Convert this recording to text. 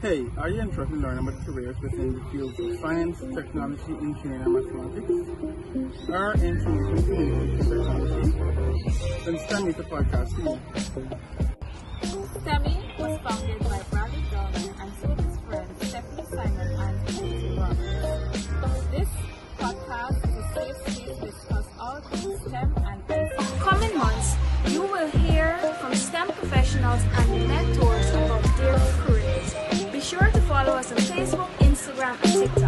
Hey, are you interested in learning about careers within the fields of science, technology, engineering, and mathematics? Our information communication technology, then STEM is a podcast to was founded by Bradley Downer and some of his friends, Stephanie Simon and Lindsay Roberts. This podcast is a safe space to discuss all things STEM and In Coming months, you will hear from STEM professionals and mentors Instagram and TikTok.